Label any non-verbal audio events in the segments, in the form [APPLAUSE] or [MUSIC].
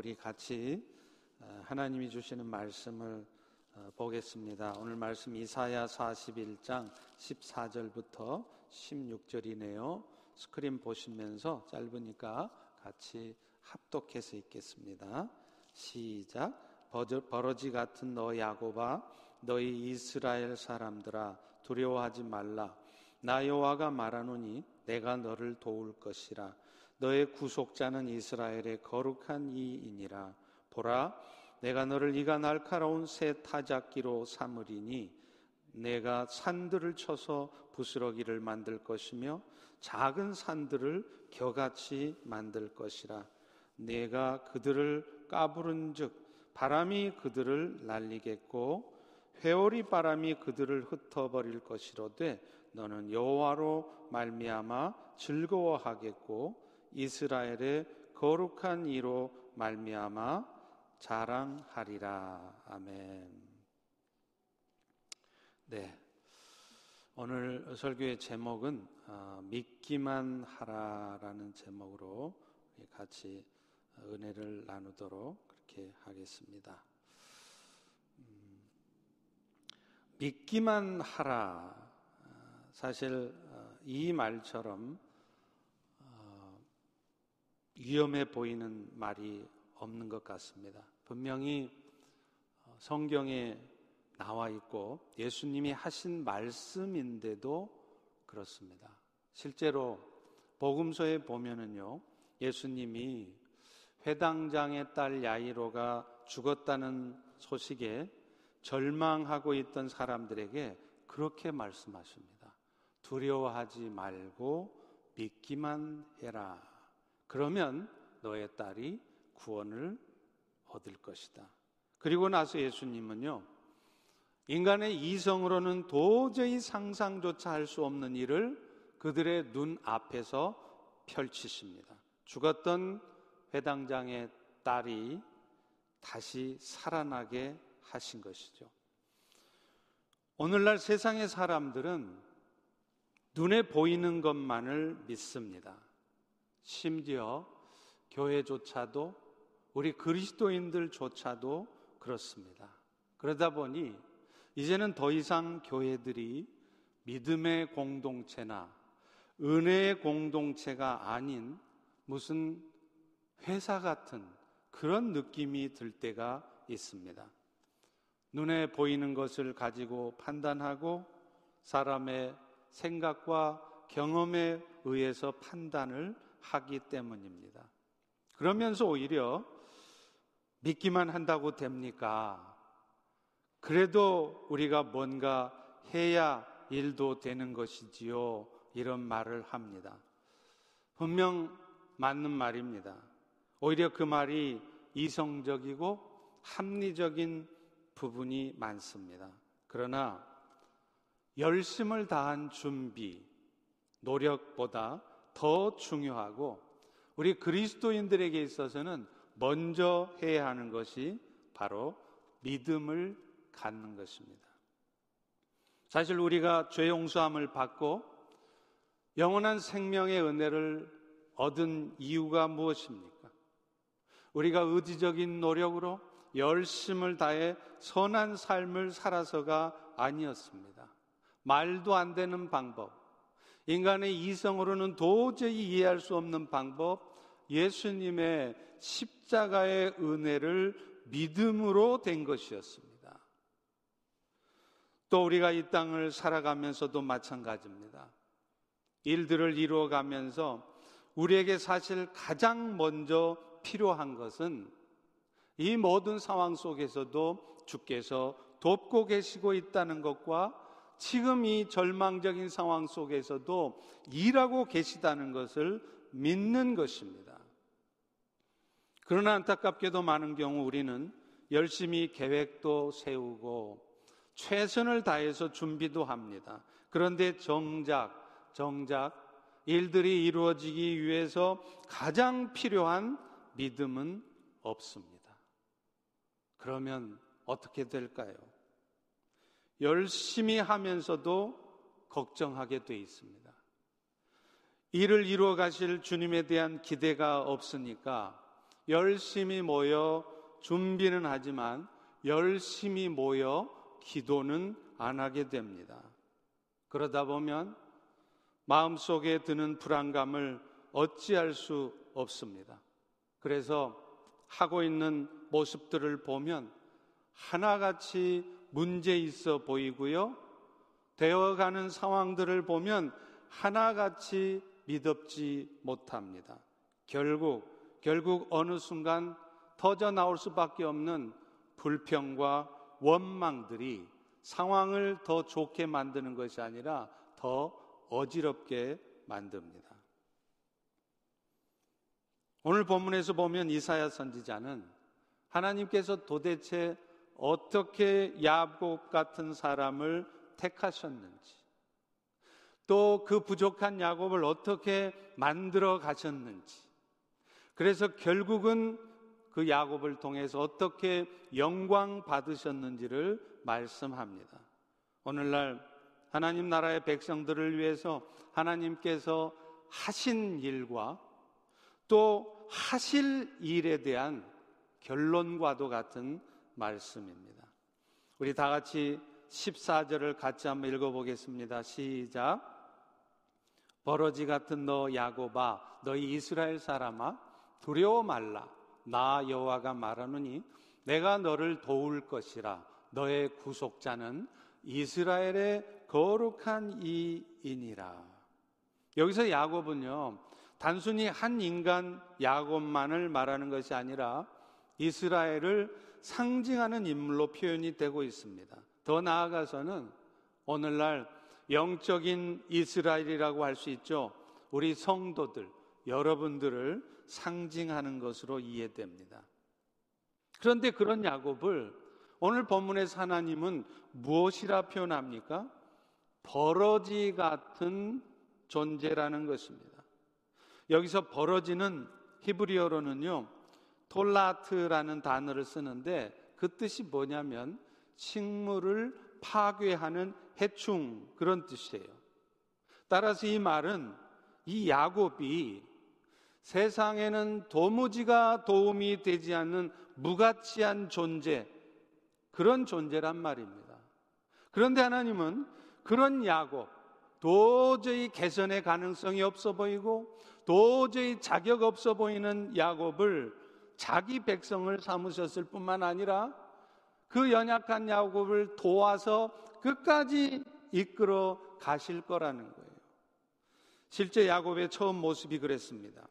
우리 같이 어, 하나님이 주시는 말씀을 어, 보겠습니다. 오늘 말씀 이사야 41장 14절부터 16절이네요. 스크린 보시면서 짧으니까 같이 합독해서 읽겠습니다. 시작. 버러지 같은 너 야고바 너희 이스라엘 사람들아 두려워하지 말라. 나 여호와가 말하노니 내가 너를 도울 것이라. 너의 구속자는 이스라엘의 거룩한 이이니라. 보라, 내가 너를 이가 날카로운 새 타작기로 삼으리니 내가 산들을 쳐서 부스러기를 만들 것이며 작은 산들을 겨같이 만들 것이라. 내가 그들을 까부른즉 바람이 그들을 날리겠고 회오리 바람이 그들을 흩어버릴 것이로되 너는 여호와로 말미암아 즐거워하겠고 이스라엘의 거룩한 이로 말미암아 자랑하리라. 아멘. 네. 오늘 설교의 제목은 어, 믿기만 하라라는 제목으로 같이 은혜를 나누도록 그렇게 하겠습니다. 음, 믿기만 하라. 사실 어, 이 말처럼 위험해 보이는 말이 없는 것 같습니다. 분명히 어, 성경에 나와 있고 예수님이 하신 말씀인데도 그렇습니다. 실제로 복음서에 보면은요, 예수님이 회당장의 딸 야이로가 죽었다는 소식에 절망하고 있던 사람들에게 그렇게 말씀하십니다. 두려워하지 말고 믿기만 해라. 그러면 너의 딸이 구원을 얻을 것이다. 그리고 나서 예수님은요, 인간의 이성으로는 도저히 상상조차 할 수 없는 일을 그들의 눈 앞에서 펼치십니다. 죽었던 회당장의 딸이 다시 살아나게 하신 것이죠. 오늘날 세상의 사람들은 눈에 보이는 것만을 믿습니다. 심지어 교회조차도 우리 그리스도인들조차도 그렇습니다. 그러다 보니 이제는 더 이상 교회들이 믿음의 공동체나 은혜의 공동체가 아닌 무슨 회사 같은 그런 느낌이 들 때가 있습니다. 눈에 보이는 것을 가지고 판단하고 사람의 생각과 경험에 의해서 판단을 하기 때문입니다. 그러면서 오히려 믿기만 한다고 됩니까? 그래도 우리가 뭔가 해야 일도 되는 것이지요. 이런 말을 합니다. 분명 맞는 말입니다. 오히려 그 말이 이성적이고 합리적인 부분이 많습니다. 그러나 열심을 다한 준비, 노력보다 더 중요하고 우리 그리스도인들에게 있어서는 먼저 해야 하는 것이 바로 믿음을 갖는 것입니다. 사실 우리가 죄 용서함을 받고 영원한 생명의 은혜를 얻은 이유가 무엇입니까? 우리가 의지적인 노력으로 열심을 다해 선한 삶을 살아서가 아니었습니다. 말도 안 되는 방법, 인간의 이성으로는 도저히 이해할 수 없는 방법, 예수님의 십자가의 은혜를 믿음으로 된 것이었습니다. 또 우리가 이 땅을 살아가면서도 마찬가지입니다. 일들을 이루어가면서 우리에게 사실 가장 먼저 필요한 것은 이 모든 상황 속에서도 주께서 돕고 계시고 있다는 것과 지금 이 절망적인 상황 속에서도 일하고 계시다는 것을 믿는 것입니다. 그러나 안타깝게도 많은 경우 우리는 열심히 계획도 세우고 최선을 다해서 준비도 합니다. 그런데 정작, 정작 일들이 이루어지기 위해서 가장 필요한 믿음은 없습니다. 그러면 어떻게 될까요? 열심히 하면서도 걱정하게 돼 있습니다. 일을 이루어 가실 주님에 대한 기대가 없으니까 열심히 모여 준비는 하지만 열심히 모여 기도는 안 하게 됩니다. 그러다 보면 마음속에 드는 불안감을 어찌할 수 없습니다. 그래서 하고 있는 모습들을 보면 하나같이 문제 있어 보이고요. 되어가는 상황들을 보면 하나같이 믿업지 못합니다. 결국, 결국 어느 순간 터져 나올 수밖에 없는 불평과 원망들이 상황을 더 좋게 만드는 것이 아니라 더 어지럽게 만듭니다. 오늘 본문에서 보면 이사야 선지자는 하나님께서 도대체 어떻게 야곱 같은 사람을 택하셨는지 또 그 부족한 야곱을 어떻게 만들어 가셨는지 그래서 결국은 그 야곱을 통해서 어떻게 영광 받으셨는지를 말씀합니다. 오늘날 하나님 나라의 백성들을 위해서 하나님께서 하신 일과 또 하실 일에 대한 결론과도 같은 말씀입니다. 우리 다 같이 14절을 같이 한번 읽어보겠습니다. 시작. 버러지 같은 너 야고바, 너희 이스라엘 사람아, 두려워 말라. 나 여호와가 말하노니 내가 너를 도울 것이라. 너의 구속자는 이스라엘의 거룩한 이인이라. 여기서 야곱은요, 단순히 한 인간 야곱만을 말하는 것이 아니라 이스라엘을 상징하는 인물로 표현이 되고 있습니다. 더 나아가서는 오늘날 영적인 이스라엘이라고 할 수 있죠. 우리 성도들, 여러분들을 상징하는 것으로 이해됩니다. 그런데 그런 야곱을 오늘 본문에서 하나님은 무엇이라 표현합니까? 버러지 같은 존재라는 것입니다. 여기서 버러지는 히브리어로는요, 톨라트라는 단어를 쓰는데 그 뜻이 뭐냐면 식물을 파괴하는 해충 그런 뜻이에요. 따라서 이 말은 이 야곱이 세상에는 도무지가 도움이 되지 않는 무가치한 존재, 그런 존재란 말입니다. 그런데 하나님은 그런 야곱, 도저히 개선의 가능성이 없어 보이고 도저히 자격 없어 보이는 야곱을 자기 백성을 삼으셨을 뿐만 아니라 그 연약한 야곱을 도와서 끝까지 이끌어 가실 거라는 거예요. 실제 야곱의 처음 모습이 그랬습니다.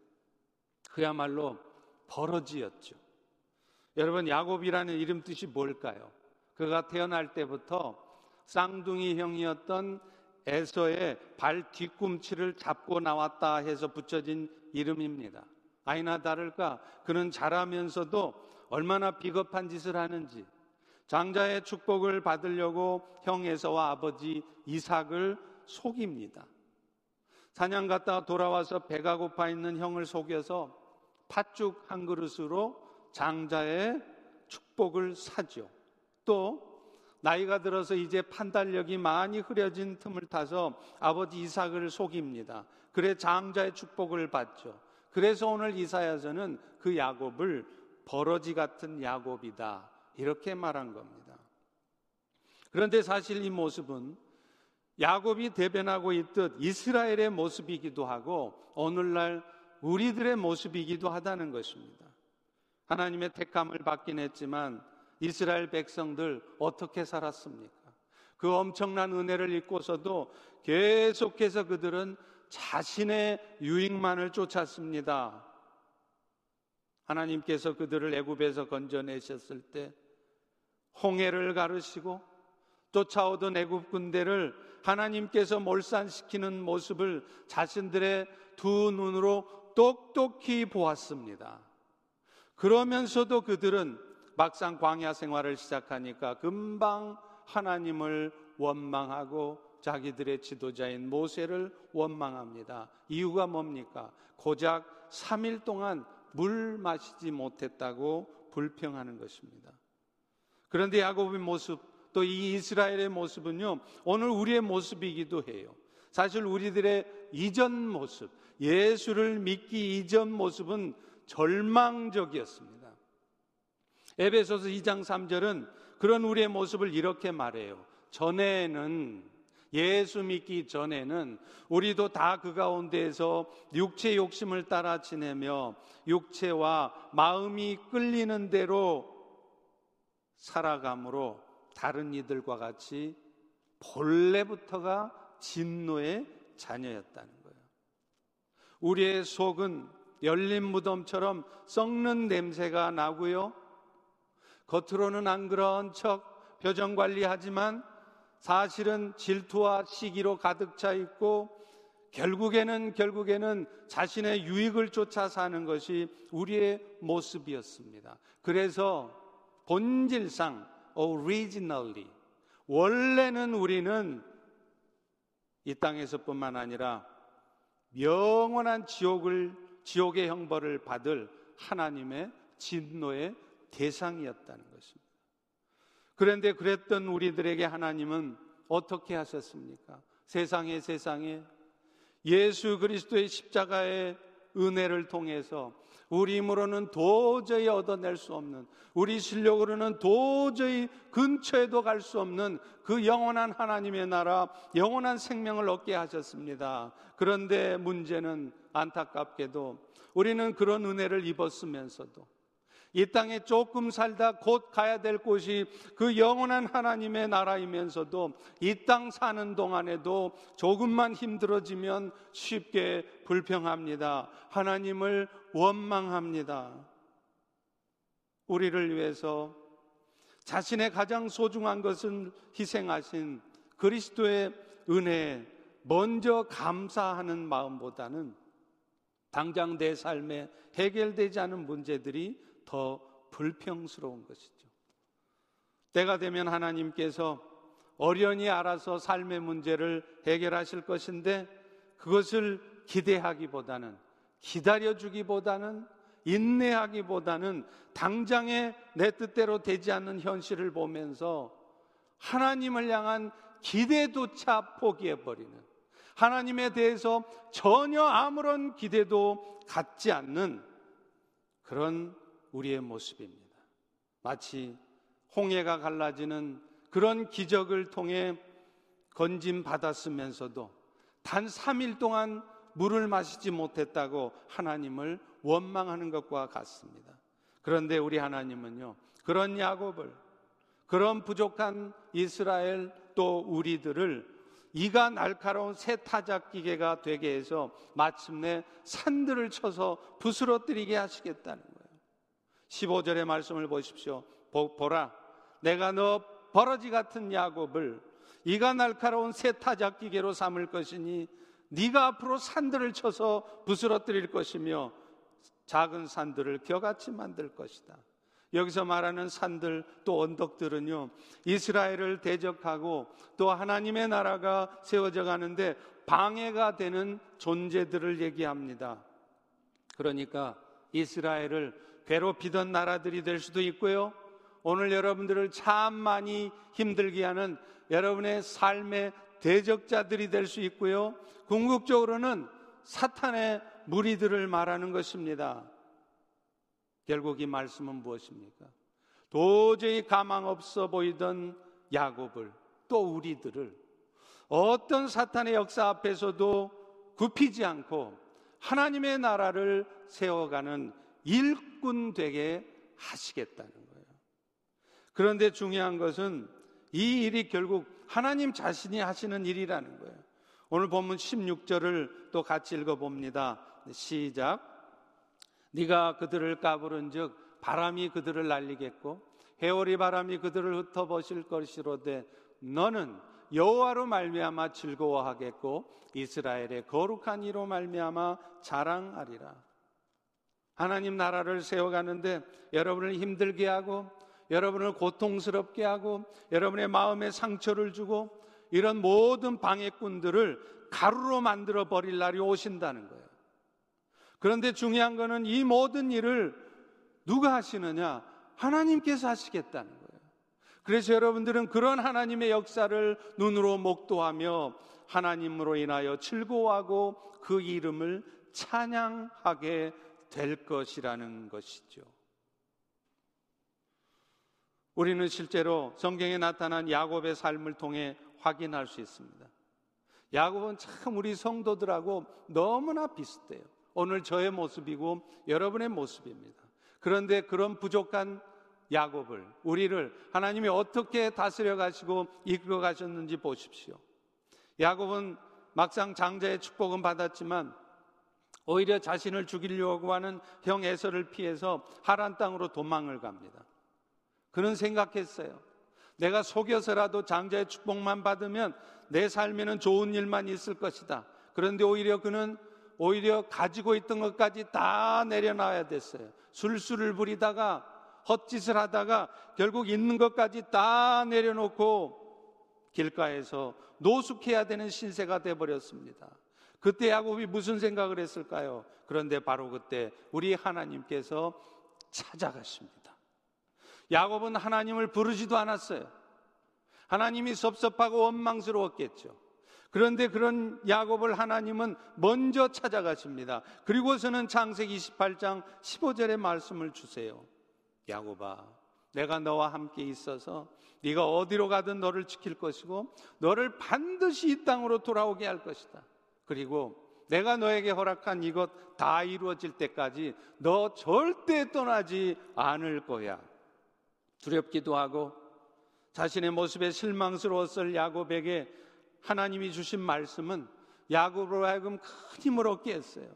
그야말로 버러지였죠. 여러분 야곱이라는 이름 뜻이 뭘까요? 그가 태어날 때부터 쌍둥이 형이었던 에서의 발 뒤꿈치를 잡고 나왔다 해서 붙여진 이름입니다. 아이나 다를까 그는 자라면서도 얼마나 비겁한 짓을 하는지 장자의 축복을 받으려고 형 에서와 아버지 이삭을 속입니다. 사냥 갔다 돌아와서 배가 고파 있는 형을 속여서 팥죽 한 그릇으로 장자의 축복을 사죠. 또 나이가 들어서 이제 판단력이 많이 흐려진 틈을 타서 아버지 이삭을 속입니다. 그래 장자의 축복을 받죠. 그래서 오늘 이사야서는 그 야곱을 버러지 같은 야곱이다. 이렇게 말한 겁니다. 그런데 사실 이 모습은 야곱이 대변하고 있듯 이스라엘의 모습이기도 하고 오늘날 우리들의 모습이기도 하다는 것입니다. 하나님의 택함을 받긴 했지만 이스라엘 백성들 어떻게 살았습니까? 그 엄청난 은혜를 잊고서도 계속해서 그들은 자신의 유익만을 쫓았습니다. 하나님께서 그들을 애굽에서 건져내셨을 때 홍해를 가르시고 쫓아오던 애굽 군대를 하나님께서 몰산시키는 모습을 자신들의 두 눈으로 똑똑히 보았습니다. 그러면서도 그들은 막상 광야 생활을 시작하니까 금방 하나님을 원망하고 자기들의 지도자인 모세를 원망합니다. 이유가 뭡니까? 고작 3일 동안 물 마시지 못했다고 불평하는 것입니다. 그런데 야곱의 모습, 또 이 이스라엘의 모습은요, 오늘 우리의 모습이기도 해요. 사실 우리들의 이전 모습, 예수를 믿기 이전 모습은 절망적이었습니다. 에베소서 2장 3절은 그런 우리의 모습을 이렇게 말해요. 전에는 예수 믿기 전에는 우리도 다 그 가운데에서 육체 욕심을 따라 지내며 육체와 마음이 끌리는 대로 살아감으로 다른 이들과 같이 본래부터가 진노의 자녀였다는 거예요. 우리의 속은 열린 무덤처럼 썩는 냄새가 나고요. 겉으로는 안 그런 척 표정 관리하지만 사실은 질투와 시기로 가득 차 있고 결국에는 결국에는 자신의 유익을 쫓아 사는 것이 우리의 모습이었습니다. 그래서 본질상 originally 원래는 우리는 이 땅에서뿐만 아니라 영원한 지옥을 지옥의 형벌을 받을 하나님의 진노의 대상이었다는 것입니다. 그런데 그랬던 우리들에게 하나님은 어떻게 하셨습니까? 세상에 세상에 예수 그리스도의 십자가의 은혜를 통해서 우리 힘으로는 도저히 얻어낼 수 없는 우리 실력으로는 도저히 근처에도 갈 수 없는 그 영원한 하나님의 나라 영원한 생명을 얻게 하셨습니다. 그런데 문제는 안타깝게도 우리는 그런 은혜를 입었으면서도 이 땅에 조금 살다 곧 가야 될 곳이 그 영원한 하나님의 나라이면서도 이 땅 사는 동안에도 조금만 힘들어지면 쉽게 불평합니다. 하나님을 원망합니다. 우리를 위해서 자신의 가장 소중한 것은 희생하신 그리스도의 은혜에 먼저 감사하는 마음보다는 당장 내 삶에 해결되지 않은 문제들이 더 불평스러운 것이죠. 때가 되면 하나님께서 어련히 알아서 삶의 문제를 해결하실 것인데 그것을 기대하기보다는 기다려주기보다는 인내하기보다는 당장에 내 뜻대로 되지 않는 현실을 보면서 하나님을 향한 기대조차 포기해버리는 하나님에 대해서 전혀 아무런 기대도 갖지 않는 그런 우리의 모습입니다. 마치 홍해가 갈라지는 그런 기적을 통해 건짐 받았으면서도 단 3일 동안 물을 마시지 못했다고 하나님을 원망하는 것과 같습니다. 그런데 우리 하나님은요, 그런 야곱을, 그런 부족한 이스라엘 또 우리들을 이가 날카로운 새 타작 기계가 되게 해서 마침내 산들을 쳐서 부스러뜨리게 하시겠다는 거예요. 15절의 말씀을 보십시오. 보라, 내가 너 버러지 같은 야곱을 이가 날카로운 새 타작 기계로 삼을 것이니 네가 앞으로 산들을 쳐서 부스러뜨릴 것이며 작은 산들을 겨같이 만들 것이다. 여기서 말하는 산들 또 언덕들은요 이스라엘을 대적하고 또 하나님의 나라가 세워져 가는데 방해가 되는 존재들을 얘기합니다. 그러니까 이스라엘을 괴롭히던 나라들이 될 수도 있고요. 오늘 여러분들을 참 많이 힘들게 하는 여러분의 삶의 대적자들이 될 수 있고요. 궁극적으로는 사탄의 무리들을 말하는 것입니다. 결국 이 말씀은 무엇입니까? 도저히 가망 없어 보이던 야곱을 또 우리들을 어떤 사탄의 역사 앞에서도 굽히지 않고 하나님의 나라를 세워가는 일꾼 되게 하시겠다는 거예요. 그런데 중요한 것은 이 일이 결국 하나님 자신이 하시는 일이라는 거예요. 오늘 본문 16절을 또 같이 읽어 봅니다. 시작. 네가 그들을 까부른즉 바람이 그들을 날리겠고 해오리 바람이 그들을 흩어버실 것이로되 너는 여호와로 말미암아 즐거워하겠고 이스라엘의 거룩한 이로 말미암아 자랑하리라. 하나님 나라를 세워가는데 여러분을 힘들게 하고 여러분을 고통스럽게 하고 여러분의 마음에 상처를 주고 이런 모든 방해꾼들을 가루로 만들어 버릴 날이 오신다는 거예요. 그런데 중요한 거는 이 모든 일을 누가 하시느냐? 하나님께서 하시겠다는 거예요. 그래서 여러분들은 그런 하나님의 역사를 눈으로 목도하며 하나님으로 인하여 즐거워하고 그 이름을 찬양하게 될 것이라는 것이죠. 우리는 실제로 성경에 나타난 야곱의 삶을 통해 확인할 수 있습니다. 야곱은 참 우리 성도들하고 너무나 비슷해요. 오늘 저의 모습이고 여러분의 모습입니다. 그런데 그런 부족한 야곱을 우리를 하나님이 어떻게 다스려 가시고 이끌어 가셨는지 보십시오. 야곱은 막상 장자의 축복은 받았지만 오히려 자신을 죽이려고 하는 형 에서를 피해서 하란 땅으로 도망을 갑니다. 그는 생각했어요. 내가 속여서라도 장자의 축복만 받으면 내 삶에는 좋은 일만 있을 것이다. 그런데 오히려 그는 오히려 가지고 있던 것까지 다 내려놔야 됐어요. 술수를 부리다가 헛짓을 하다가 결국 있는 것까지 다 내려놓고 길가에서 노숙해야 되는 신세가 돼 버렸습니다. 그때 야곱이 무슨 생각을 했을까요? 그런데 바로 그때 우리 하나님께서 찾아가십니다. 야곱은 하나님을 부르지도 않았어요. 하나님이 섭섭하고 원망스러웠겠죠. 그런데 그런 야곱을 하나님은 먼저 찾아가십니다. 그리고서는 창세기 28장 15절의 말씀을 주세요. 야곱아, 내가 너와 함께 있어서 네가 어디로 가든 너를 지킬 것이고 너를 반드시 이 땅으로 돌아오게 할 것이다. 그리고 내가 너에게 허락한 이것 다 이루어질 때까지 너 절대 떠나지 않을 거야. 두렵기도 하고 자신의 모습에 실망스러웠을 야곱에게 하나님이 주신 말씀은 야곱으로 하여금 큰 힘을 얻게 했어요.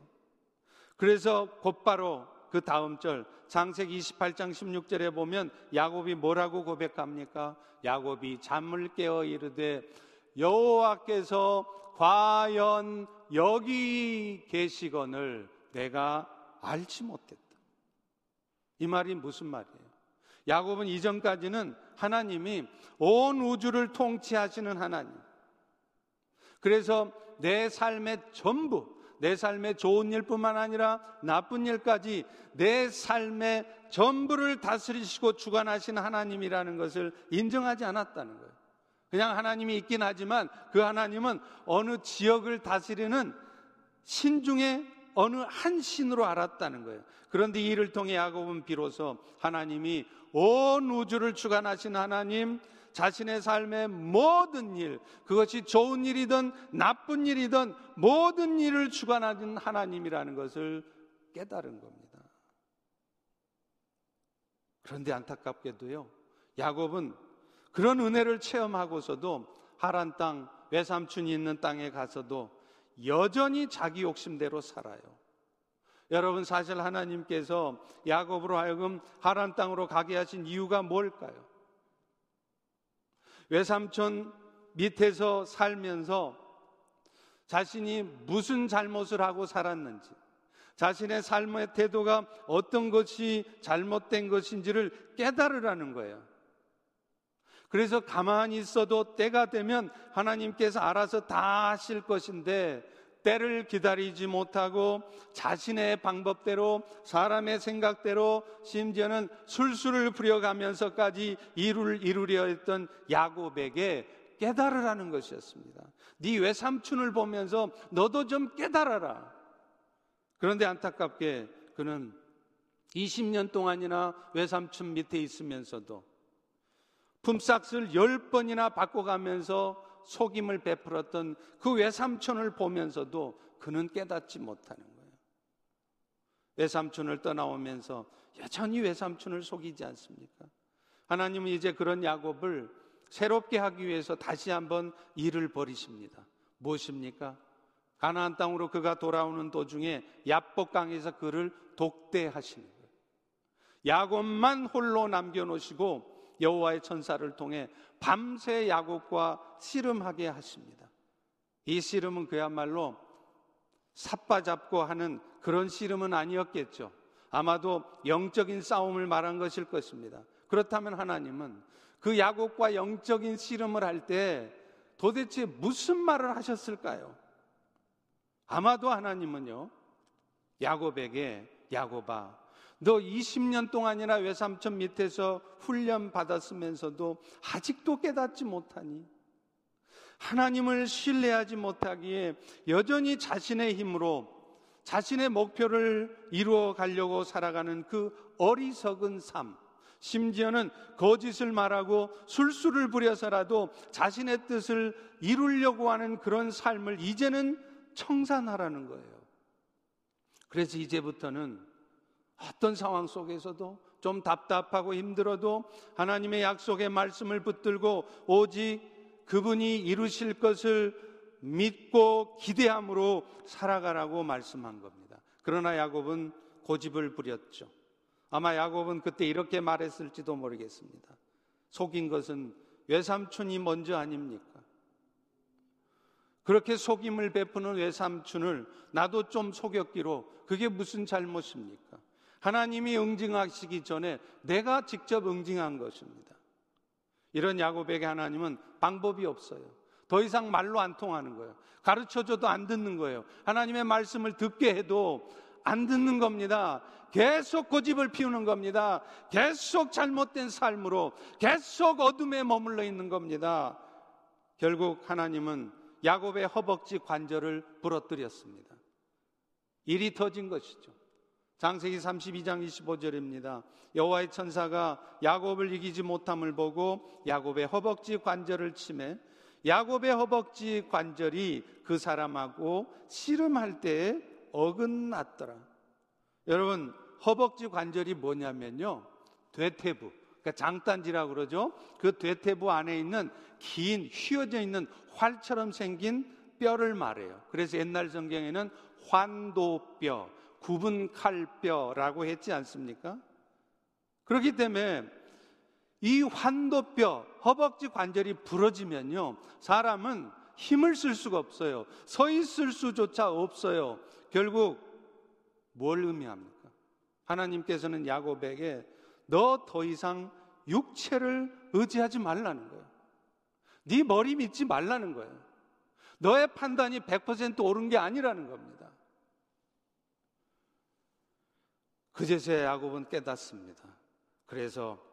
그래서 곧바로 그 다음 절 장세기 28장 16절에 보면 야곱이 뭐라고 고백합니까? 야곱이 잠을 깨어 이르되 여호와께서 과연 여기 계시건을 내가 알지 못했다. 이 말이 무슨 말이에요? 야곱은 이전까지는 하나님이 온 우주를 통치하시는 하나님. 그래서 내 삶의 전부, 내 삶의 좋은 일뿐만 아니라 나쁜 일까지 내 삶의 전부를 다스리시고 주관하시는 하나님이라는 것을 인정하지 않았다는 거예요. 그냥 하나님이 있긴 하지만 그 하나님은 어느 지역을 다스리는 신 중에 어느 한 신으로 알았다는 거예요. 그런데 이를 통해 야곱은 비로소 하나님이 온 우주를 주관하신 하나님, 자신의 삶의 모든 일, 그것이 좋은 일이든 나쁜 일이든 모든 일을 주관하는 하나님이라는 것을 깨달은 겁니다. 그런데 안타깝게도요, 야곱은 그런 은혜를 체험하고서도 하란 땅, 외삼촌이 있는 땅에 가서도 여전히 자기 욕심대로 살아요. 여러분 사실 하나님께서 야곱으로 하여금 하란 땅으로 가게 하신 이유가 뭘까요? 외삼촌 밑에서 살면서 자신이 무슨 잘못을 하고 살았는지, 자신의 삶의 태도가 어떤 것이 잘못된 것인지를 깨달으라는 거예요. 그래서 가만히 있어도 때가 되면 하나님께서 알아서 다 하실 것인데 때를 기다리지 못하고 자신의 방법대로 사람의 생각대로 심지어는 술술을 부려가면서까지 이룰 이루려 했던 야곱에게 깨달으라는 것이었습니다. 네 외삼촌을 보면서 너도 좀 깨달아라. 그런데 안타깝게 그는 20년 동안이나 외삼촌 밑에 있으면서도 품삯을 열 번이나 바꿔가면서 속임을 베풀었던 그 외삼촌을 보면서도 그는 깨닫지 못하는 거예요. 외삼촌을 떠나오면서 여전히 외삼촌을 속이지 않습니까? 하나님은 이제 그런 야곱을 새롭게 하기 위해서 다시 한번 일을 벌이십니다. 무엇입니까? 가나안 땅으로 그가 돌아오는 도중에 야복강에서 그를 독대하시는 거예요. 야곱만 홀로 남겨놓으시고 여호와의 천사를 통해 밤새 야곱과 씨름하게 하십니다. 이 씨름은 그야말로 삿바잡고 하는 그런 씨름은 아니었겠죠. 아마도 영적인 싸움을 말한 것일 것입니다. 그렇다면 하나님은 그 야곱과 영적인 씨름을 할 때 도대체 무슨 말을 하셨을까요? 아마도 하나님은요, 야곱에게 야곱아, 너 20년 동안이나 외삼촌 밑에서 훈련 받았으면서도 아직도 깨닫지 못하니 하나님을 신뢰하지 못하기에 여전히 자신의 힘으로 자신의 목표를 이루어 가려고 살아가는 그 어리석은 삶, 심지어는 거짓을 말하고 술수를 부려서라도 자신의 뜻을 이루려고 하는 그런 삶을 이제는 청산하라는 거예요. 그래서 이제부터는 어떤 상황 속에서도 좀 답답하고 힘들어도 하나님의 약속의 말씀을 붙들고 오직 그분이 이루실 것을 믿고 기대함으로 살아가라고 말씀한 겁니다. 그러나 야곱은 고집을 부렸죠. 아마 야곱은 그때 이렇게 말했을지도 모르겠습니다. 속인 것은 외삼촌이 먼저 아닙니까? 그렇게 속임을 베푸는 외삼촌을 나도 좀 속였기로 그게 무슨 잘못입니까? 하나님이 응징하시기 전에 내가 직접 응징한 것입니다. 이런 야곱에게 하나님은 방법이 없어요. 더 이상 말로 안 통하는 거예요. 가르쳐줘도 안 듣는 거예요. 하나님의 말씀을 듣게 해도 안 듣는 겁니다. 계속 고집을 피우는 겁니다. 계속 잘못된 삶으로 계속 어둠에 머물러 있는 겁니다. 결국 하나님은 야곱의 허벅지 관절을 부러뜨렸습니다. 일이 터진 것이죠. 장세기 32장 25절입니다. 여호와의 천사가 야곱을 이기지 못함을 보고 야곱의 허벅지 관절을 치매 야곱의 허벅지 관절이 그 사람하고 씨름할 때에 어긋났더라. 여러분 허벅지 관절이 뭐냐면요. 대퇴부. 그러니까 장단지라고 그러죠. 그 대퇴부 안에 있는 긴 휘어져 있는 활처럼 생긴 뼈를 말해요. 그래서 옛날 성경에는 환도뼈, 구분 칼뼈라고 했지 않습니까? 그렇기 때문에 이 환도뼈, 허벅지 관절이 부러지면요. 사람은 힘을 쓸 수가 없어요. 서 있을 수조차 없어요. 결국 뭘 의미합니까? 하나님께서는 야곱에게 너 더 이상 육체를 의지하지 말라는 거예요. 네 머리 믿지 말라는 거예요. 너의 판단이 100% 옳은 게 아니라는 겁니다. 그제서야 야곱은 깨닫습니다. 그래서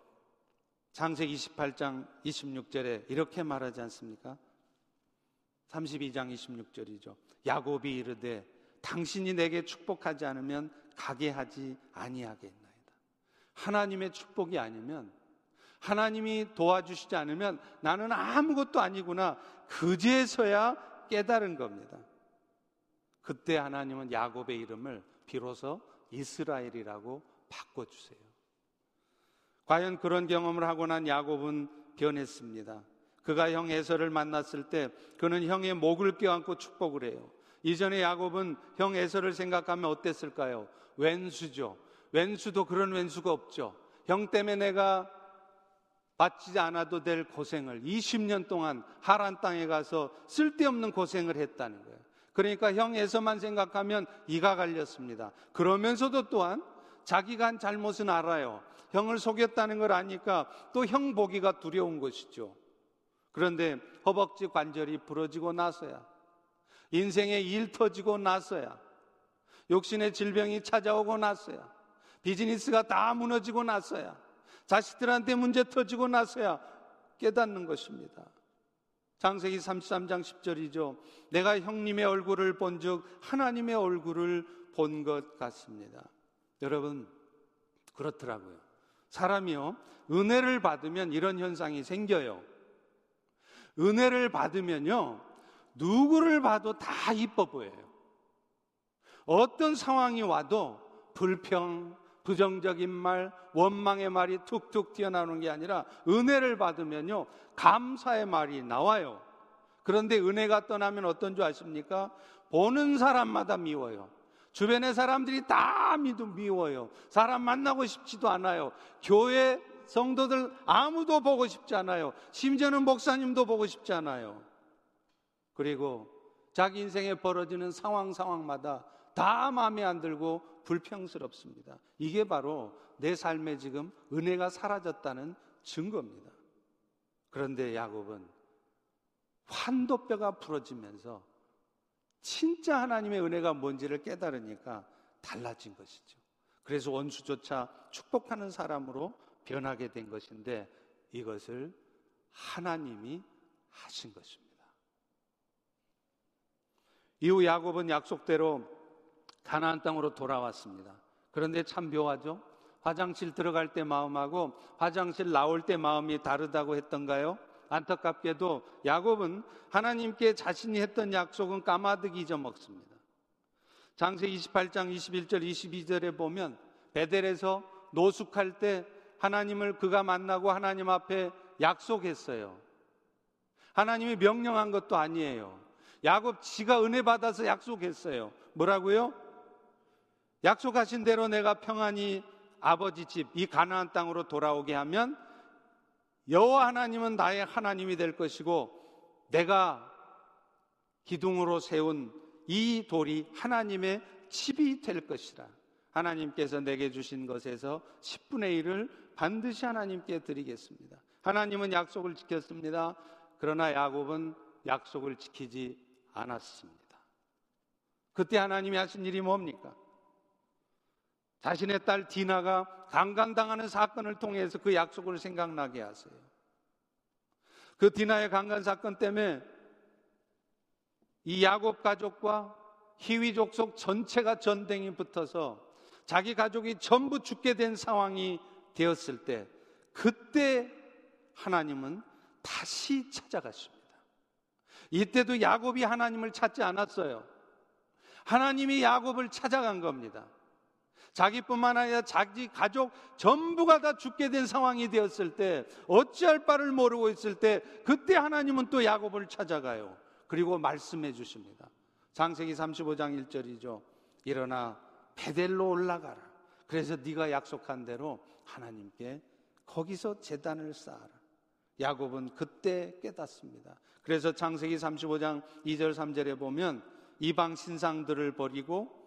창세기 28장 26절에 이렇게 말하지 않습니까? 32장 26절이죠. 야곱이 이르되 당신이 내게 축복하지 않으면 가게 하지 아니하겠나이다. 하나님의 축복이 아니면 하나님이 도와주시지 않으면 나는 아무것도 아니구나. 그제서야 깨달은 겁니다. 그때 하나님은 야곱의 이름을 비로소 이스라엘이라고 바꿔주세요. 과연 그런 경험을 하고 난 야곱은 변했습니다. 그가 형 에서를 만났을 때 그는 형의 목을 껴안고 축복을 해요. 이전에 야곱은 형 에서를 생각하면 어땠을까요? 왼수죠. 왼수도 그런 왼수가 없죠. 형 때문에 내가 받지 않아도 될 고생을 20년 동안 하란 땅에 가서 쓸데없는 고생을 했다는 거예요. 그러니까 형에서만 생각하면 이가 갈렸습니다. 그러면서도 또한 자기가 한 잘못은 알아요. 형을 속였다는 걸 아니까 또 형 보기가 두려운 것이죠. 그런데 허벅지 관절이 부러지고 나서야 인생의 일 터지고 나서야 욕심의 질병이 찾아오고 나서야 비즈니스가 다 무너지고 나서야 자식들한테 문제 터지고 나서야 깨닫는 것입니다. 장세기 33장 10절이죠. 내가 형님의 얼굴을 본즉 하나님의 얼굴을 본 것 같습니다. 여러분 그렇더라고요. 사람이요 은혜를 받으면 이런 현상이 생겨요. 은혜를 받으면요 누구를 봐도 다 이뻐 보여요. 어떤 상황이 와도 불평, 부정적인 말, 원망의 말이 툭툭 튀어나오는 게 아니라 은혜를 받으면요, 감사의 말이 나와요. 그런데 은혜가 떠나면 어떤 줄 아십니까? 보는 사람마다 미워요. 주변의 사람들이 다 미도 미워요. 사람 만나고 싶지도 않아요. 교회 성도들 아무도 보고 싶지 않아요. 심지어는 목사님도 보고 싶지 않아요. 그리고 자기 인생에 벌어지는 상황 상황마다 다 마음에 안 들고 불평스럽습니다. 이게 바로 내 삶에 지금 은혜가 사라졌다는 증거입니다. 그런데 야곱은 환도뼈가 부러지면서 진짜 하나님의 은혜가 뭔지를 깨달으니까 달라진 것이죠. 그래서 원수조차 축복하는 사람으로 변하게 된 것인데 이것을 하나님이 하신 것입니다. 이후 야곱은 약속대로 가나안 땅으로 돌아왔습니다. 그런데 참 묘하죠? 화장실 들어갈 때 마음하고 화장실 나올 때 마음이 다르다고 했던가요? 안타깝게도 야곱은 하나님께 자신이 했던 약속은 까마득이 잊어먹습니다. 장세 28장 21절 22절에 보면 베델에서 노숙할 때 하나님을 그가 만나고 하나님 앞에 약속했어요. 하나님이 명령한 것도 아니에요. 야곱 지가 은혜 받아서 약속했어요. 뭐라고요? 약속하신 대로 내가 평안히 아버지 집 이 가나안 땅으로 돌아오게 하면 여호와 하나님은 나의 하나님이 될 것이고 내가 기둥으로 세운 이 돌이 하나님의 집이 될 것이라. 하나님께서 내게 주신 것에서 10분의 1을 반드시 하나님께 드리겠습니다. 하나님은 약속을 지켰습니다. 그러나 야곱은 약속을 지키지 않았습니다. 그때 하나님이 하신 일이 뭡니까? 자신의 딸 디나가 강간당하는 사건을 통해서 그 약속을 생각나게 하세요. 그 디나의 강간 사건 때문에 이 야곱 가족과 희위 족속 전체가 전쟁이 붙어서 자기 가족이 전부 죽게 된 상황이 되었을 때 그때 하나님은 다시 찾아갔습니다. 이때도 야곱이 하나님을 찾지 않았어요. 하나님이 야곱을 찾아간 겁니다. 자기뿐만 아니라 자기 가족 전부가 다 죽게 된 상황이 되었을 때 어찌할 바를 모르고 있을 때 그때 하나님은 또 야곱을 찾아가요. 그리고 말씀해 주십니다. 장세기 35장 1절이죠. 일어나 베델로 올라가라. 그래서 네가 약속한 대로 하나님께 거기서 재단을 쌓아라. 야곱은 그때 깨닫습니다. 그래서 장세기 35장 2절 3절에 보면 이방 신상들을 버리고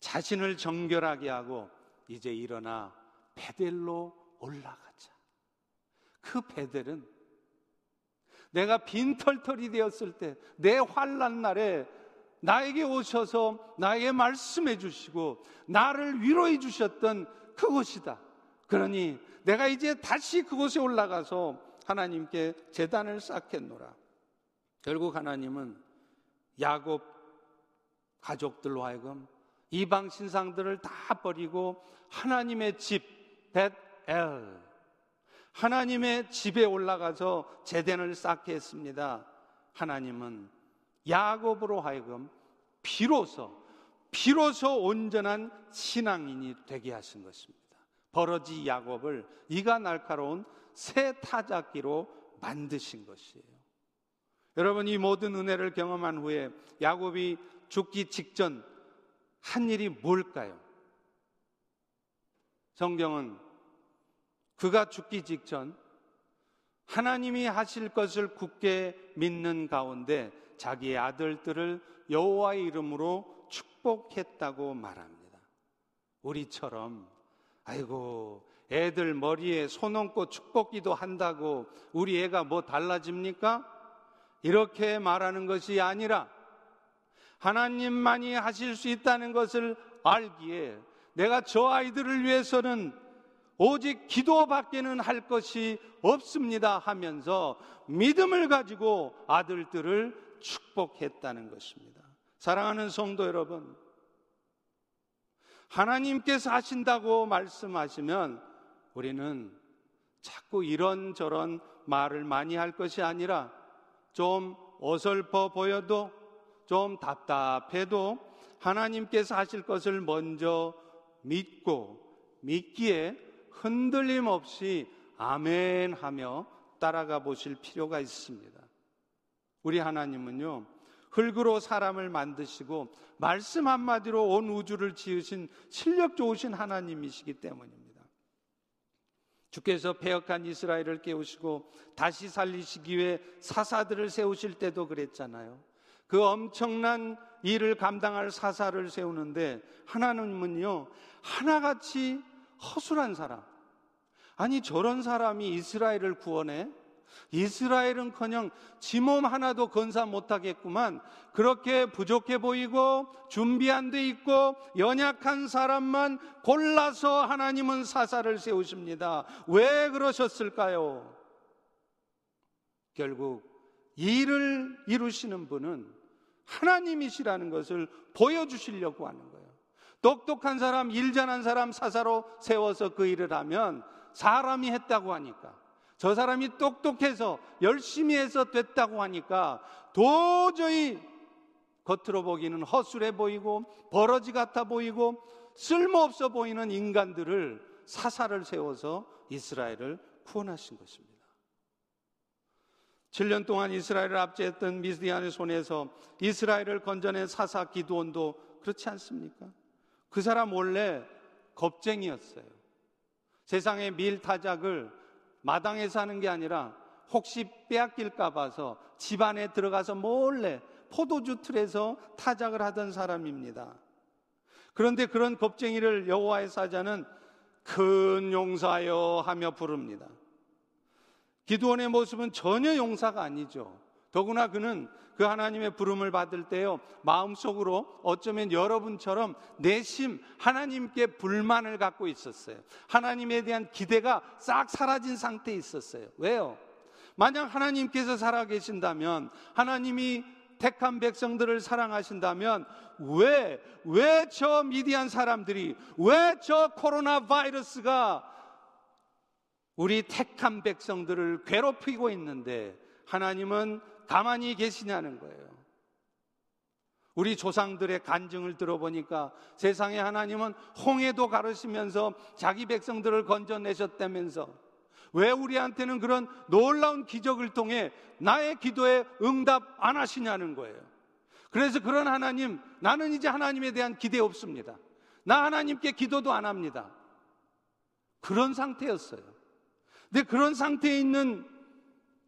자신을 정결하게 하고 이제 일어나 베델로 올라가자. 그 베델은 내가 빈털털이 되었을 때 내 환란 날에 나에게 오셔서 나에게 말씀해 주시고 나를 위로해 주셨던 그곳이다. 그러니 내가 이제 다시 그곳에 올라가서 하나님께 재단을 쌓겠노라. 결국 하나님은 야곱 가족들로 하여금 이방 신상들을 다 버리고 하나님의 집 벳엘 하나님의 집에 올라가서 제단을 쌓게 했습니다. 하나님은 야곱으로 하여금 비로소 비로소 온전한 신앙인이 되게 하신 것입니다. 버러지 야곱을 이가 날카로운 새 타작기로 만드신 것이에요. 여러분 이 모든 은혜를 경험한 후에 야곱이 죽기 직전 한 일이 뭘까요? 성경은 그가 죽기 직전 하나님이 하실 것을 굳게 믿는 가운데 자기의 아들들을 여호와의 이름으로 축복했다고 말합니다. 우리처럼 아이고 애들 머리에 손 얹고 축복기도 한다고 우리 애가 뭐 달라집니까? 이렇게 말하는 것이 아니라 하나님만이 하실 수 있다는 것을 알기에 내가 저 아이들을 위해서는 오직 기도밖에는 할 것이 없습니다 하면서 믿음을 가지고 아들들을 축복했다는 것입니다. 사랑하는 성도 여러분, 하나님께서 하신다고 말씀하시면 우리는 자꾸 이런저런 말을 많이 할 것이 아니라 좀 어설퍼 보여도 좀 답답해도 하나님께서 하실 것을 먼저 믿고 믿기에 흔들림 없이 아멘 하며 따라가 보실 필요가 있습니다. 우리 하나님은요, 흙으로 사람을 만드시고 말씀 한마디로 온 우주를 지으신 실력 좋으신 하나님이시기 때문입니다. 주께서 폐역한 이스라엘을 깨우시고 다시 살리시기 위해 사사들을 세우실 때도 그랬잖아요. 그 엄청난 일을 감당할 사사를 세우는데 하나님은요, 하나같이 허술한 사람. 아니, 저런 사람이 이스라엘을 구원해? 이스라엘은 커녕 지 몸 하나도 건사 못하겠구만. 그렇게 부족해 보이고 준비 안 돼 있고 연약한 사람만 골라서 하나님은 사사를 세우십니다. 왜 그러셨을까요? 결국 일을 이루시는 분은 하나님이시라는 것을 보여주시려고 하는 거예요. 똑똑한 사람, 일 잘한 사람 사사로 세워서 그 일을 하면 사람이 했다고 하니까 저 사람이 똑똑해서 열심히 해서 됐다고 하니까 도저히 겉으로 보기는 허술해 보이고 버러지 같아 보이고 쓸모없어 보이는 인간들을 사사를 세워서 이스라엘을 구원하신 것입니다. 7년 동안 이스라엘을 압제했던 미스디안의 손에서 이스라엘을 건져낸 사사 기도원도 그렇지 않습니까? 그 사람 원래 겁쟁이였어요. 세상의 밀 타작을 마당에서 하는 게 아니라 혹시 빼앗길까 봐서 집 안에 들어가서 몰래 포도주 틀에서 타작을 하던 사람입니다. 그런데 그런 겁쟁이를 여호와의 사자는 큰 용사여 하며 부릅니다. 기도원의 모습은 전혀 용사가 아니죠. 더구나 그는 그 하나님의 부름을 받을 때요, 마음속으로 어쩌면 여러분처럼 내심 하나님께 불만을 갖고 있었어요. 하나님에 대한 기대가 싹 사라진 상태에 있었어요. 왜요? 만약 하나님께서 살아계신다면, 하나님이 택한 백성들을 사랑하신다면, 왜, 왜 저 미디안 사람들이, 왜 저 코로나 바이러스가 우리 택한 백성들을 괴롭히고 있는데 하나님은 가만히 계시냐는 거예요. 우리 조상들의 간증을 들어보니까 세상에 하나님은 홍해도 가르시면서 자기 백성들을 건져내셨다면서 왜 우리한테는 그런 놀라운 기적을 통해 나의 기도에 응답 안 하시냐는 거예요. 그래서 그런 하나님, 나는 이제 하나님에 대한 기대 없습니다. 나 하나님께 기도도 안 합니다. 그런 상태였어요. 근데 그런 상태에 있는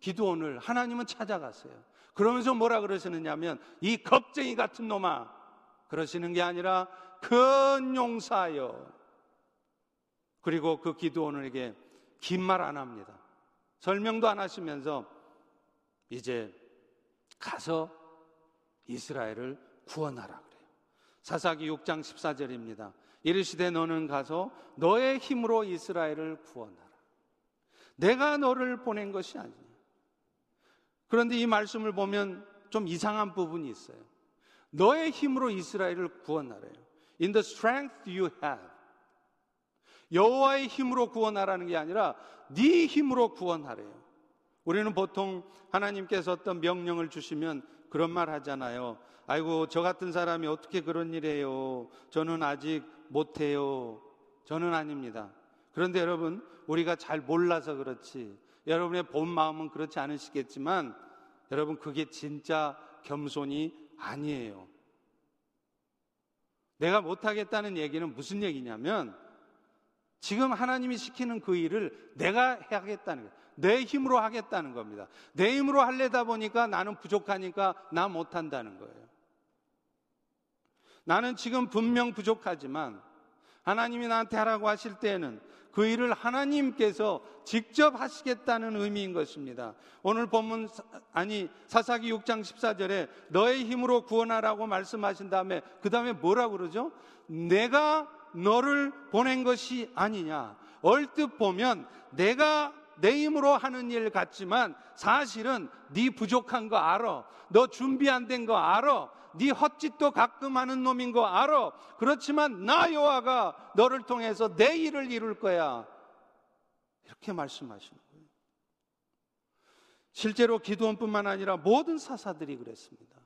기도원을 하나님은 찾아갔어요. 그러면서 뭐라 그러시느냐면 이 겁쟁이 같은 놈아 그러시는 게 아니라 큰 용사여. 그리고 그 기도원에게 긴 말 안 합니다. 설명도 안 하시면서 이제 가서 이스라엘을 구원하라 그래요. 사사기 6장 14절입니다. 이르시되 너는 가서 너의 힘으로 이스라엘을 구원하라. 내가 너를 보낸 것이 아니냐. 그런데 이 말씀을 보면 좀 이상한 부분이 있어요. 너의 힘으로 이스라엘을 구원하래요. In the strength you have. 여호와의 힘으로 구원하라는 게 아니라 네 힘으로 구원하래요. 우리는 보통 하나님께서 어떤 명령을 주시면 그런 말 하잖아요. 아이고 저 같은 사람이 어떻게 그런 일해요? 저는 아직 못해요. 저는 아닙니다. 그런데 여러분 우리가 잘 몰라서 그렇지 여러분의 본 마음은 그렇지 않으시겠지만 여러분 그게 진짜 겸손이 아니에요. 내가 못하겠다는 얘기는 무슨 얘기냐면 지금 하나님이 시키는 그 일을 내가 해야겠다는 거예요. 내 힘으로 하겠다는 겁니다. 내 힘으로 할래다 보니까 나는 부족하니까 나 못한다는 거예요. 나는 지금 분명 부족하지만 하나님이 나한테 하라고 하실 때에는 그 일을 하나님께서 직접 하시겠다는 의미인 것입니다. 오늘 본문 아니 사사기 6장 14절에 너의 힘으로 구원하라고 말씀하신 다음에 그 다음에 뭐라 그러죠? 내가 너를 보낸 것이 아니냐. 얼뜻 보면 내가 내 힘으로 하는 일 같지만 사실은 네 부족한 거 알아. 너 준비 안 된 거 알아. 네 헛짓도 가끔 하는 놈인 거 알아. 그렇지만 나 여호와가 너를 통해서 내 일을 이룰 거야. 이렇게 말씀하시는 거예요. 실제로 기도원뿐만 아니라 모든 사사들이 그랬습니다.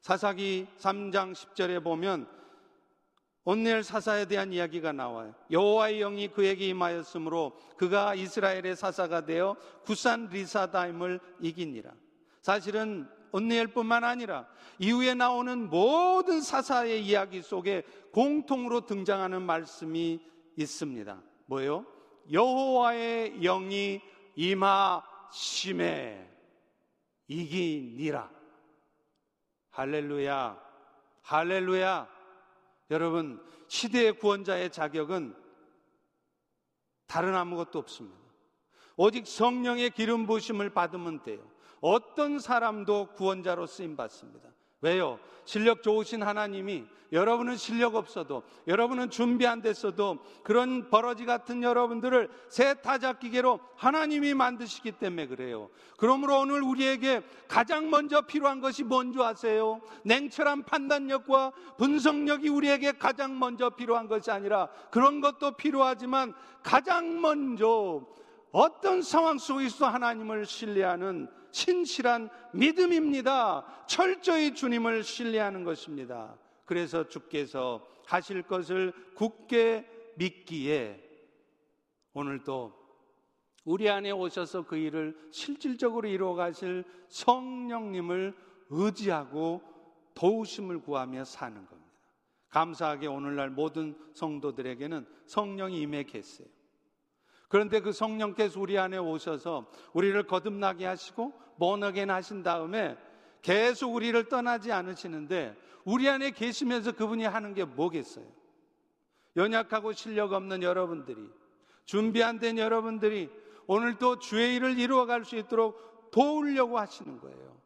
사사기 3장 10절에 보면 온넬 사사에 대한 이야기가 나와요. 여호와의 영이 그에게 임하였으므로 그가 이스라엘의 사사가 되어 구산 리사다임을 이기니라. 사실은 온니엘 뿐만 아니라 이후에 나오는 모든 사사의 이야기 속에 공통으로 등장하는 말씀이 있습니다. 뭐요? 여호와의 영이 임하심에 이기니라. 할렐루야. 할렐루야. 여러분, 시대의 구원자의 자격은 다른 아무것도 없습니다. 오직 성령의 기름 부심을 받으면 돼요. 어떤 사람도 구원자로 쓰임 받습니다. 왜요? 실력 좋으신 하나님이 여러분은 실력 없어도 여러분은 준비 안 됐어도 그런 버러지 같은 여러분들을 새 타작기계로 하나님이 만드시기 때문에 그래요. 그러므로 오늘 우리에게 가장 먼저 필요한 것이 뭔지 아세요? 냉철한 판단력과 분석력이 우리에게 가장 먼저 필요한 것이 아니라 그런 것도 필요하지만 가장 먼저 어떤 상황 속에서 하나님을 신뢰하는 신실한 믿음입니다. 철저히 주님을 신뢰하는 것입니다. 그래서 주께서 하실 것을 굳게 믿기에 오늘도 우리 안에 오셔서 그 일을 실질적으로 이루어 가실 성령님을 의지하고 도우심을 구하며 사는 겁니다. 감사하게 오늘날 모든 성도들에게는 성령이 임해 계세요. 그런데 그 성령께서 우리 안에 오셔서 우리를 거듭나게 하시고 번역에 하신 다음에 계속 우리를 떠나지 않으시는데 우리 안에 계시면서 그분이 하는 게 뭐겠어요? 연약하고 실력 없는 여러분들이 준비 안 된 여러분들이 오늘도 주의 일을 이루어갈 수 있도록 도우려고 하시는 거예요.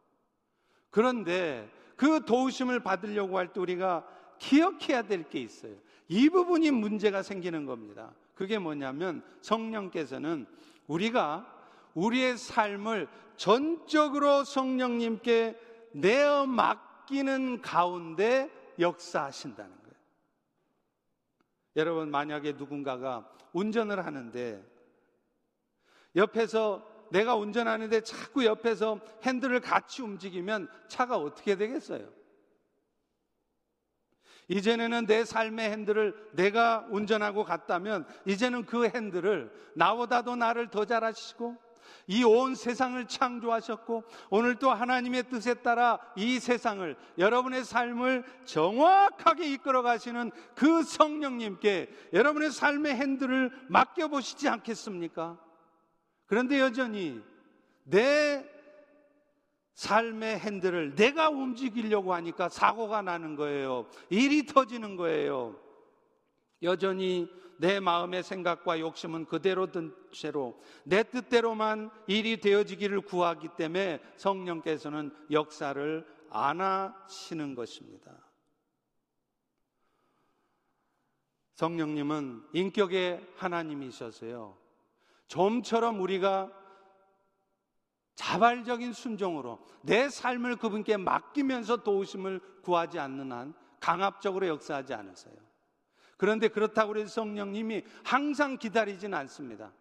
그런데 그 도우심을 받으려고 할 때 우리가 기억해야 될 게 있어요. 이 부분이 문제가 생기는 겁니다. 그게 뭐냐면 성령께서는 우리가 우리의 삶을 전적으로 성령님께 내어 맡기는 가운데 역사하신다는 거예요. 여러분, 만약에 누군가가 운전을 하는데 옆에서 내가 운전하는데 자꾸 옆에서 핸들을 같이 움직이면 차가 어떻게 되겠어요? 이전에는 내 삶의 핸들을 내가 운전하고 갔다면 이제는 그 핸들을 나보다도 나를 더 잘하시고 이 온 세상을 창조하셨고 오늘 또 하나님의 뜻에 따라 이 세상을 여러분의 삶을 정확하게 이끌어 가시는 그 성령님께 여러분의 삶의 핸들을 맡겨 보시지 않겠습니까? 그런데 여전히 내 삶의 핸들을 내가 움직이려고 하니까 사고가 나는 거예요. 일이 터지는 거예요. 여전히 내 마음의 생각과 욕심은 그대로 든 채로 내 뜻대로만 일이 되어지기를 구하기 때문에 성령께서는 역사를 안 하시는 것입니다. 성령님은 인격의 하나님이셔서요. 좀처럼 우리가 자발적인 순종으로 내 삶을 그분께 맡기면서 도우심을 구하지 않는 한 강압적으로 역사하지 않으세요. 그런데 그렇다고 해서 성령님이 항상 기다리진 않습니다.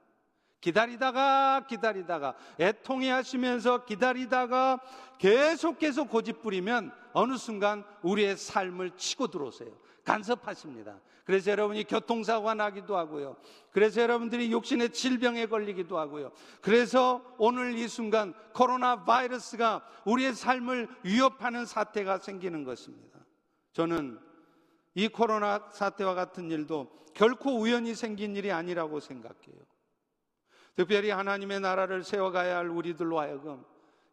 기다리다가 기다리다가 애통해 하시면서 기다리다가 계속 계속 고집 부리면 어느 순간 우리의 삶을 치고 들어오세요. 간섭하십니다. 그래서 여러분이 교통사고가 나기도 하고요. 그래서 여러분들이 육신의 질병에 걸리기도 하고요. 그래서 오늘 이 순간 코로나 바이러스가 우리의 삶을 위협하는 사태가 생기는 것입니다. 저는 이 코로나 사태와 같은 일도 결코 우연히 생긴 일이 아니라고 생각해요. 특별히 하나님의 나라를 세워가야 할 우리들로 하여금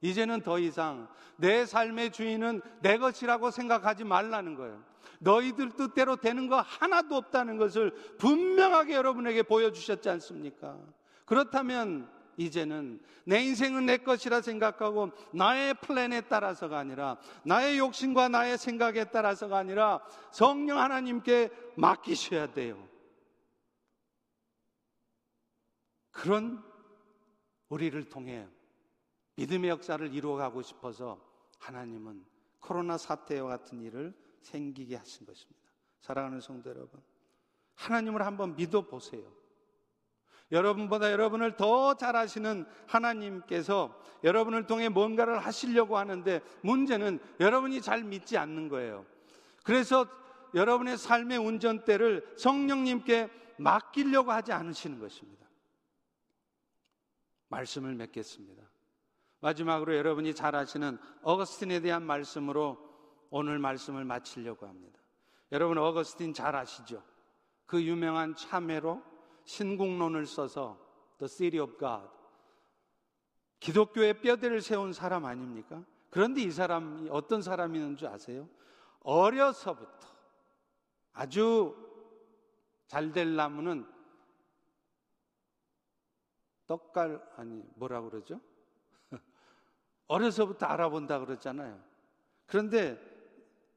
이제는 더 이상 내 삶의 주인은 내 것이라고 생각하지 말라는 거예요. 너희들 뜻대로 되는 거 하나도 없다는 것을 분명하게 여러분에게 보여주셨지 않습니까? 그렇다면 이제는 내 인생은 내 것이라 생각하고 나의 플랜에 따라서가 아니라 나의 욕심과 나의 생각에 따라서가 아니라 성령 하나님께 맡기셔야 돼요. 그런 우리를 통해 믿음의 역사를 이루어가고 싶어서 하나님은 코로나 사태와 같은 일을 생기게 하신 것입니다. 사랑하는 성도 여러분, 하나님을 한번 믿어보세요. 여러분보다 여러분을 더 잘하시는 하나님께서 여러분을 통해 뭔가를 하시려고 하는데 문제는 여러분이 잘 믿지 않는 거예요. 그래서 여러분의 삶의 운전대를 성령님께 맡기려고 하지 않으시는 것입니다. 말씀을 맺겠습니다. 마지막으로 여러분이 잘 아시는 어거스틴에 대한 말씀으로 오늘 말씀을 마치려고 합니다. 여러분 어거스틴 잘 아시죠? 그 유명한 참회로 신국론을 써서 The City of God 기독교의 뼈대를 세운 사람 아닙니까? 그런데 이 사람이 어떤 사람이었는 줄 아세요? 어려서부터 아주 잘 될 나무는 떡갈 아니 뭐라 그러죠? [LAUGHS] 어려서부터 알아본다 그러잖아요. 그런데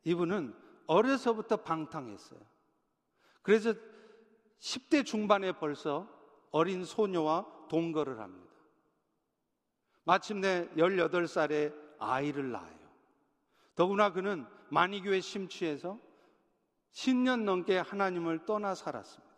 이분은 어려서부터 방탕했어요. 그래서 10대 중반에 벌써 어린 소녀와 동거를 합니다. 마침내 18살에 아이를 낳아요. 더구나 그는 만이교에 심취해서 10년 넘게 하나님을 떠나 살았습니다.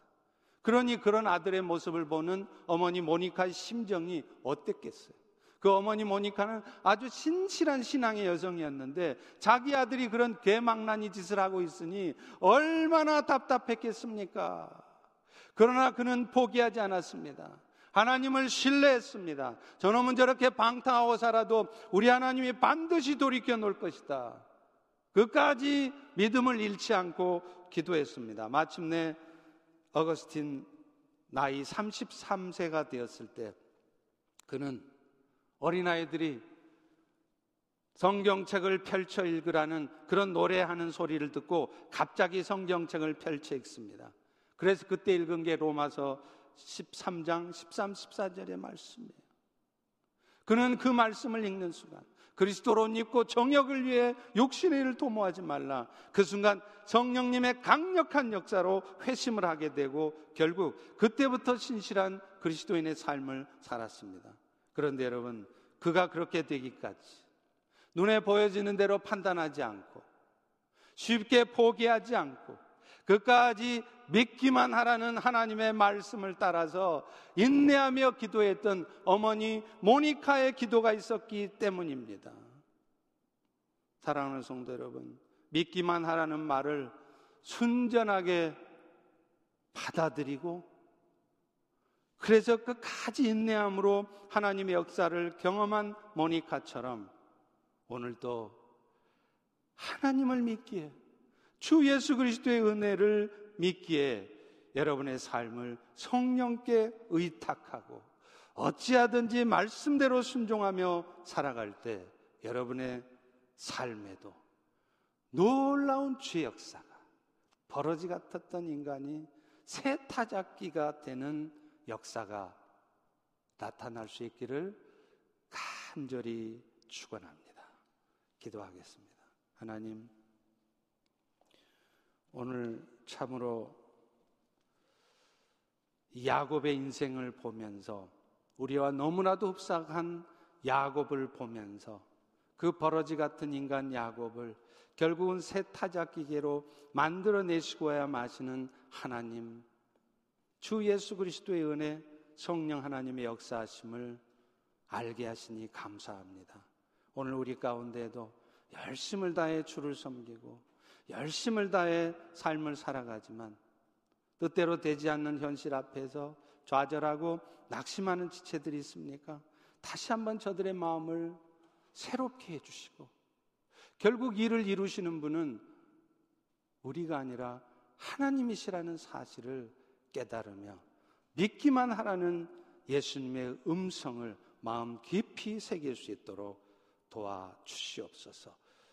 그러니 그런 아들의 모습을 보는 어머니 모니카의 심정이 어땠겠어요? 그 어머니 모니카는 아주 신실한 신앙의 여성이었는데 자기 아들이 그런 개망나니 짓을 하고 있으니 얼마나 답답했겠습니까? 그러나 그는 포기하지 않았습니다. 하나님을 신뢰했습니다. 저놈은 저렇게 방탕하고 살아도 우리 하나님이 반드시 돌이켜 놓을 것이다. 끝까지 믿음을 잃지 않고 기도했습니다. 마침내 어거스틴 나이 33세가 되었을 때 그는 어린아이들이 성경책을 펼쳐 읽으라는 그런 노래하는 소리를 듣고 갑자기 성경책을 펼쳐 읽습니다. 그래서 그때 읽은 게 로마서 13장 13, 14절의 말씀이에요. 그는 그 말씀을 읽는 순간 그리스도로 옷 입고 정역을 위해 욕심의 일을 도모하지 말라. 그 순간 성령님의 강력한 역사로 회심을 하게 되고 결국 그때부터 신실한 그리스도인의 삶을 살았습니다. 그런데 여러분, 그가 그렇게 되기까지 눈에 보여지는 대로 판단하지 않고 쉽게 포기하지 않고 끝까지 믿기만 하라는 하나님의 말씀을 따라서 인내하며 기도했던 어머니 모니카의 기도가 있었기 때문입니다. 사랑하는 성도 여러분, 믿기만 하라는 말을 순전하게 받아들이고 그래서 끝까지 인내함으로 하나님의 역사를 경험한 모니카처럼 오늘도 하나님을 믿기에 주 예수 그리스도의 은혜를 믿기에 여러분의 삶을 성령께 의탁하고 어찌하든지 말씀대로 순종하며 살아갈 때 여러분의 삶에도 놀라운 주의 역사가 버러지 같았던 인간이 새 타작기가 되는 역사가 나타날 수 있기를 간절히 축원합니다. 기도하겠습니다. 하나님 오늘 참으로 야곱의 인생을 보면서 우리와 너무나도 흡사한 야곱을 보면서 그 버러지 같은 인간 야곱을 결국은 새 타작기계로 만들어내시고야 마시는 하나님 주 예수 그리스도의 은혜 성령 하나님의 역사하심을 알게 하시니 감사합니다. 오늘 우리 가운데에도 열심을 다해 주를 섬기고 열심을 다해 삶을 살아가지만 뜻대로 되지 않는 현실 앞에서 좌절하고 낙심하는 지체들이 있습니까? 다시 한번 저들의 마음을 새롭게 해주시고 결국 일을 이루시는 분은 우리가 아니라 하나님이시라는 사실을 깨달으며 믿기만 하라는 예수님의 음성을 마음 깊이 새길 수 있도록 도와주시옵소서.